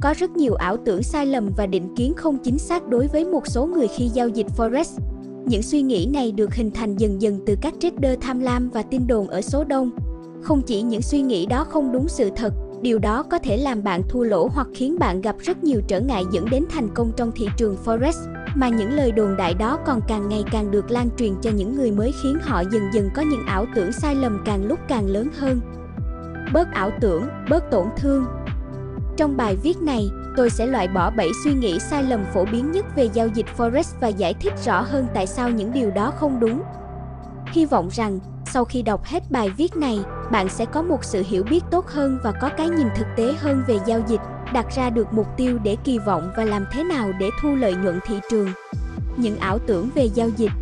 có rất nhiều ảo tưởng sai lầm và định kiến không chính xác đối với một số người khi giao dịch Forex. Những suy nghĩ này được hình thành dần dần từ các trader tham lam và tin đồn ở số đông. Không chỉ những suy nghĩ đó không đúng sự thật, điều đó có thể làm bạn thua lỗ hoặc khiến bạn gặp rất nhiều trở ngại dẫn đến thành công trong thị trường Forex, mà những lời đồn đại đó còn càng ngày càng được lan truyền cho những người mới khiến họ dần dần có những ảo tưởng sai lầm càng lúc càng lớn hơn. Bớt ảo tưởng, bớt tổn thương, trong bài viết này, tôi sẽ loại bỏ 7 suy nghĩ sai lầm phổ biến nhất về giao dịch Forex và giải thích rõ hơn tại sao những điều đó không đúng. Hy vọng rằng, sau khi đọc hết bài viết này, bạn sẽ có một sự hiểu biết tốt hơn và có cái nhìn thực tế hơn về giao dịch, đặt ra được mục tiêu để kỳ vọng và làm thế nào để thu lợi nhuận thị trường. Những ảo tưởng về giao dịch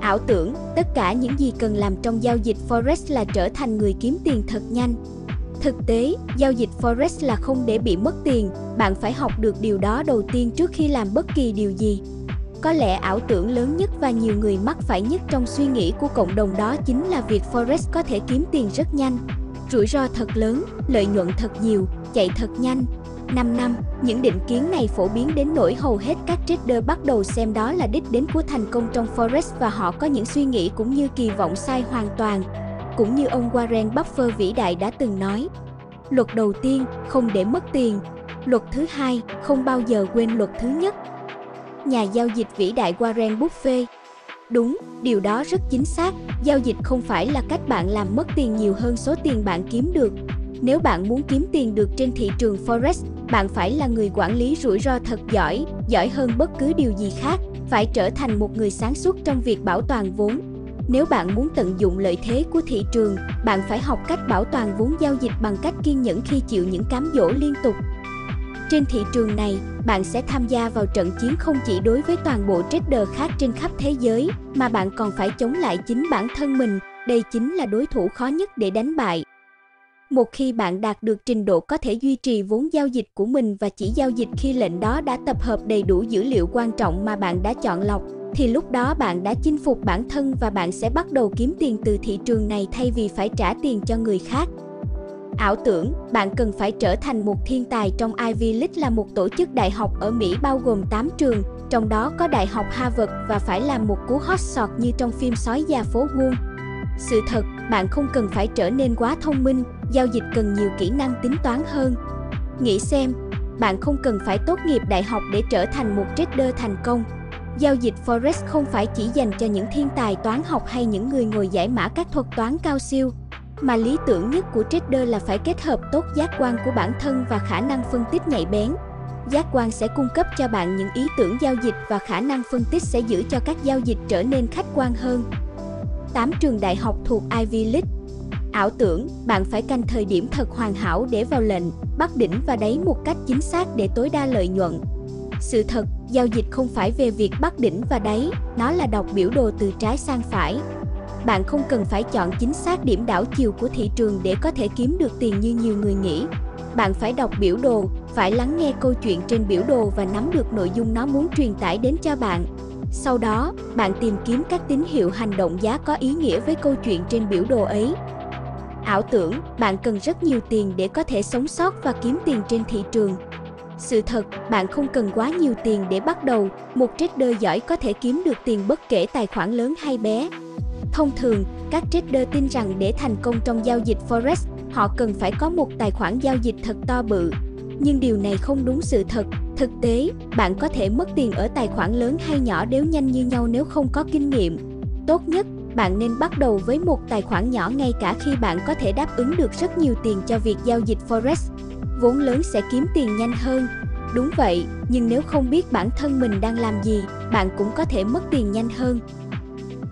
Ảo tưởng, tất cả những gì cần làm trong giao dịch Forex là trở thành người kiếm tiền thật nhanh, Thực tế, giao dịch Forex là không để bị mất tiền, bạn phải học được điều đó đầu tiên trước khi làm bất kỳ điều gì. Có lẽ ảo tưởng lớn nhất và nhiều người mắc phải nhất trong suy nghĩ của cộng đồng đó chính là việc Forex có thể kiếm tiền rất nhanh. Rủi ro thật lớn, lợi nhuận thật nhiều, chạy thật nhanh. 5 năm, những định kiến này phổ biến đến nỗi hầu hết các trader bắt đầu xem đó là đích đến của thành công trong Forex và họ có những suy nghĩ cũng như kỳ vọng sai hoàn toàn. Cũng như ông Warren Buffett vĩ đại đã từng nói, luật đầu tiên, không để mất tiền. Luật thứ hai, không bao giờ quên luật thứ nhất. Nhà giao dịch vĩ đại Warren Buffett Đúng, điều đó rất chính xác, giao dịch không phải là cách bạn làm mất tiền nhiều hơn số tiền bạn kiếm được. Nếu bạn muốn kiếm tiền được trên thị trường Forex, bạn phải là người quản lý rủi ro thật giỏi, giỏi hơn bất cứ điều gì khác, phải trở thành một người sáng suốt trong việc bảo toàn vốn, nếu bạn muốn tận dụng lợi thế của thị trường, bạn phải học cách bảo toàn vốn giao dịch bằng cách kiên nhẫn khi chịu những cám dỗ liên tục. Trên thị trường này, bạn sẽ tham gia vào trận chiến không chỉ đối với toàn bộ trader khác trên khắp thế giới, mà bạn còn phải chống lại chính bản thân mình, đây chính là đối thủ khó nhất để đánh bại. Một khi bạn đạt được trình độ có thể duy trì vốn giao dịch của mình và chỉ giao dịch khi lệnh đó đã tập hợp đầy đủ dữ liệu quan trọng mà bạn đã chọn lọc, thì lúc đó bạn đã chinh phục bản thân và bạn sẽ bắt đầu kiếm tiền từ thị trường này thay vì phải trả tiền cho người khác. Ảo tưởng, bạn cần phải trở thành một thiên tài trong Ivy League là một tổ chức đại học ở Mỹ bao gồm 8 trường, trong đó có Đại học Harvard và phải làm một cú hot shot như trong phim Sói già phố Wall. Sự thật, bạn không cần phải trở nên quá thông minh, giao dịch cần nhiều kỹ năng tính toán hơn. Nghĩ xem, bạn không cần phải tốt nghiệp đại học để trở thành một trader thành công, Giao dịch Forex không phải chỉ dành cho những thiên tài toán học hay những người ngồi giải mã các thuật toán cao siêu, mà lý tưởng nhất của trader là phải kết hợp tốt giác quan của bản thân và khả năng phân tích nhạy bén. Giác quan sẽ cung cấp cho bạn những ý tưởng giao dịch và khả năng phân tích sẽ giữ cho các giao dịch trở nên khách quan hơn. 8 trường đại học thuộc Ivy League Ảo tưởng, bạn phải canh thời điểm thật hoàn hảo để vào lệnh, bắt đỉnh và đáy một cách chính xác để tối đa lợi nhuận. Sự thật, giao dịch không phải về việc bắt đỉnh và đáy, nó là đọc biểu đồ từ trái sang phải. Bạn không cần phải chọn chính xác điểm đảo chiều của thị trường để có thể kiếm được tiền như nhiều người nghĩ. Bạn phải đọc biểu đồ, phải lắng nghe câu chuyện trên biểu đồ và nắm được nội dung nó muốn truyền tải đến cho bạn. Sau đó, bạn tìm kiếm các tín hiệu hành động giá có ý nghĩa với câu chuyện trên biểu đồ ấy. Ảo tưởng, bạn cần rất nhiều tiền để có thể sống sót và kiếm tiền trên thị trường. Sự thật, bạn không cần quá nhiều tiền để bắt đầu, một trader giỏi có thể kiếm được tiền bất kể tài khoản lớn hay bé. Thông thường, các trader tin rằng để thành công trong giao dịch Forex, họ cần phải có một tài khoản giao dịch thật to bự. Nhưng điều này không đúng sự thật. Thực tế, bạn có thể mất tiền ở tài khoản lớn hay nhỏ đều nhanh như nhau nếu không có kinh nghiệm. Tốt nhất, bạn nên bắt đầu với một tài khoản nhỏ ngay cả khi bạn có thể đáp ứng được rất nhiều tiền cho việc giao dịch Forex vốn lớn sẽ kiếm tiền nhanh hơn. Đúng vậy, nhưng nếu không biết bản thân mình đang làm gì, bạn cũng có thể mất tiền nhanh hơn.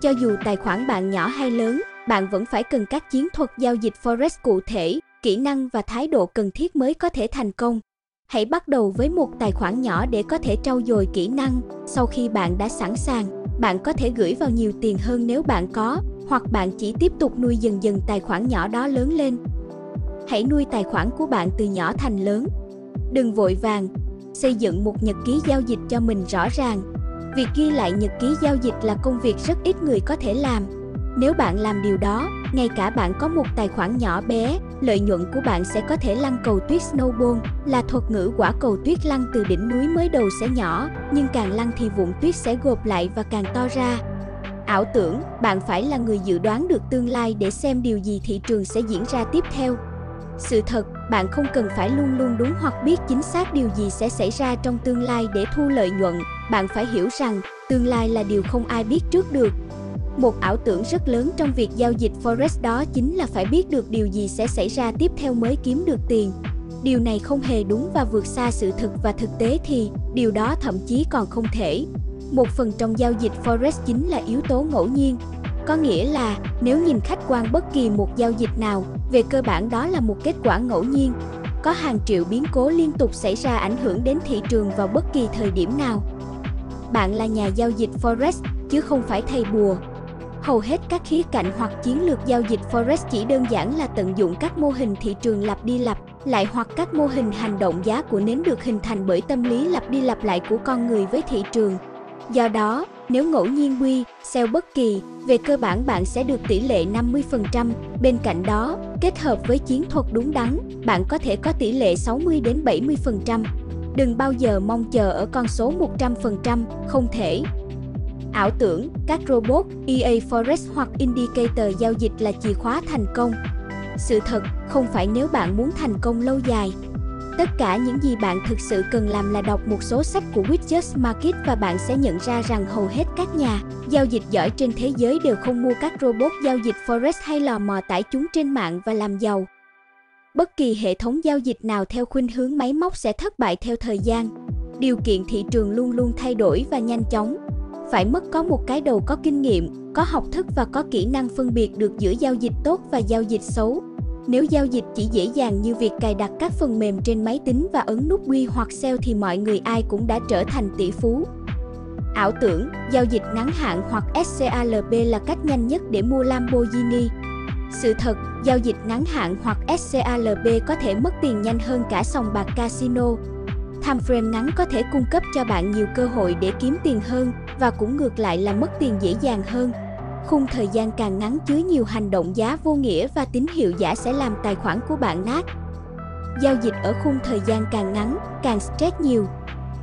Cho dù tài khoản bạn nhỏ hay lớn, bạn vẫn phải cần các chiến thuật giao dịch Forex cụ thể, kỹ năng và thái độ cần thiết mới có thể thành công. Hãy bắt đầu với một tài khoản nhỏ để có thể trau dồi kỹ năng. Sau khi bạn đã sẵn sàng, bạn có thể gửi vào nhiều tiền hơn nếu bạn có, hoặc bạn chỉ tiếp tục nuôi dần dần tài khoản nhỏ đó lớn lên hãy nuôi tài khoản của bạn từ nhỏ thành lớn. Đừng vội vàng, xây dựng một nhật ký giao dịch cho mình rõ ràng. Việc ghi lại nhật ký giao dịch là công việc rất ít người có thể làm. Nếu bạn làm điều đó, ngay cả bạn có một tài khoản nhỏ bé, lợi nhuận của bạn sẽ có thể lăn cầu tuyết snowball, là thuật ngữ quả cầu tuyết lăn từ đỉnh núi mới đầu sẽ nhỏ, nhưng càng lăn thì vụn tuyết sẽ gộp lại và càng to ra. Ảo tưởng, bạn phải là người dự đoán được tương lai để xem điều gì thị trường sẽ diễn ra tiếp theo. Sự thật, bạn không cần phải luôn luôn đúng hoặc biết chính xác điều gì sẽ xảy ra trong tương lai để thu lợi nhuận. Bạn phải hiểu rằng, tương lai là điều không ai biết trước được. Một ảo tưởng rất lớn trong việc giao dịch Forex đó chính là phải biết được điều gì sẽ xảy ra tiếp theo mới kiếm được tiền. Điều này không hề đúng và vượt xa sự thực và thực tế thì điều đó thậm chí còn không thể. Một phần trong giao dịch Forex chính là yếu tố ngẫu nhiên. Có nghĩa là nếu nhìn khách quan bất kỳ một giao dịch nào, về cơ bản đó là một kết quả ngẫu nhiên. Có hàng triệu biến cố liên tục xảy ra ảnh hưởng đến thị trường vào bất kỳ thời điểm nào. Bạn là nhà giao dịch Forex chứ không phải thầy bùa. Hầu hết các khía cạnh hoặc chiến lược giao dịch Forex chỉ đơn giản là tận dụng các mô hình thị trường lặp đi lặp lại hoặc các mô hình hành động giá của nến được hình thành bởi tâm lý lặp đi lặp lại của con người với thị trường. Do đó, nếu ngẫu nhiên quy, xeo bất kỳ, về cơ bản bạn sẽ được tỷ lệ 50%. Bên cạnh đó, kết hợp với chiến thuật đúng đắn, bạn có thể có tỷ lệ 60 đến 70%. Đừng bao giờ mong chờ ở con số 100%, không thể. Ảo tưởng, các robot, EA Forex hoặc indicator giao dịch là chìa khóa thành công. Sự thật, không phải nếu bạn muốn thành công lâu dài, Tất cả những gì bạn thực sự cần làm là đọc một số sách của Widgets Market và bạn sẽ nhận ra rằng hầu hết các nhà giao dịch giỏi trên thế giới đều không mua các robot giao dịch Forex hay lò mò tải chúng trên mạng và làm giàu. Bất kỳ hệ thống giao dịch nào theo khuynh hướng máy móc sẽ thất bại theo thời gian. Điều kiện thị trường luôn luôn thay đổi và nhanh chóng. Phải mất có một cái đầu có kinh nghiệm, có học thức và có kỹ năng phân biệt được giữa giao dịch tốt và giao dịch xấu. Nếu giao dịch chỉ dễ dàng như việc cài đặt các phần mềm trên máy tính và ấn nút quy hoặc sell thì mọi người ai cũng đã trở thành tỷ phú. Ảo tưởng, giao dịch ngắn hạn hoặc SCALP là cách nhanh nhất để mua Lamborghini. Sự thật, giao dịch ngắn hạn hoặc SCALP có thể mất tiền nhanh hơn cả sòng bạc casino. Time frame ngắn có thể cung cấp cho bạn nhiều cơ hội để kiếm tiền hơn và cũng ngược lại là mất tiền dễ dàng hơn. Khung thời gian càng ngắn chứa nhiều hành động giá vô nghĩa và tín hiệu giả sẽ làm tài khoản của bạn nát. Giao dịch ở khung thời gian càng ngắn, càng stress nhiều.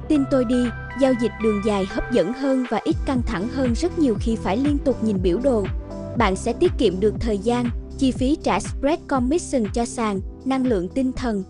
Tin tôi đi, giao dịch đường dài hấp dẫn hơn và ít căng thẳng hơn rất nhiều khi phải liên tục nhìn biểu đồ. Bạn sẽ tiết kiệm được thời gian, chi phí trả spread commission cho sàn, năng lượng tinh thần,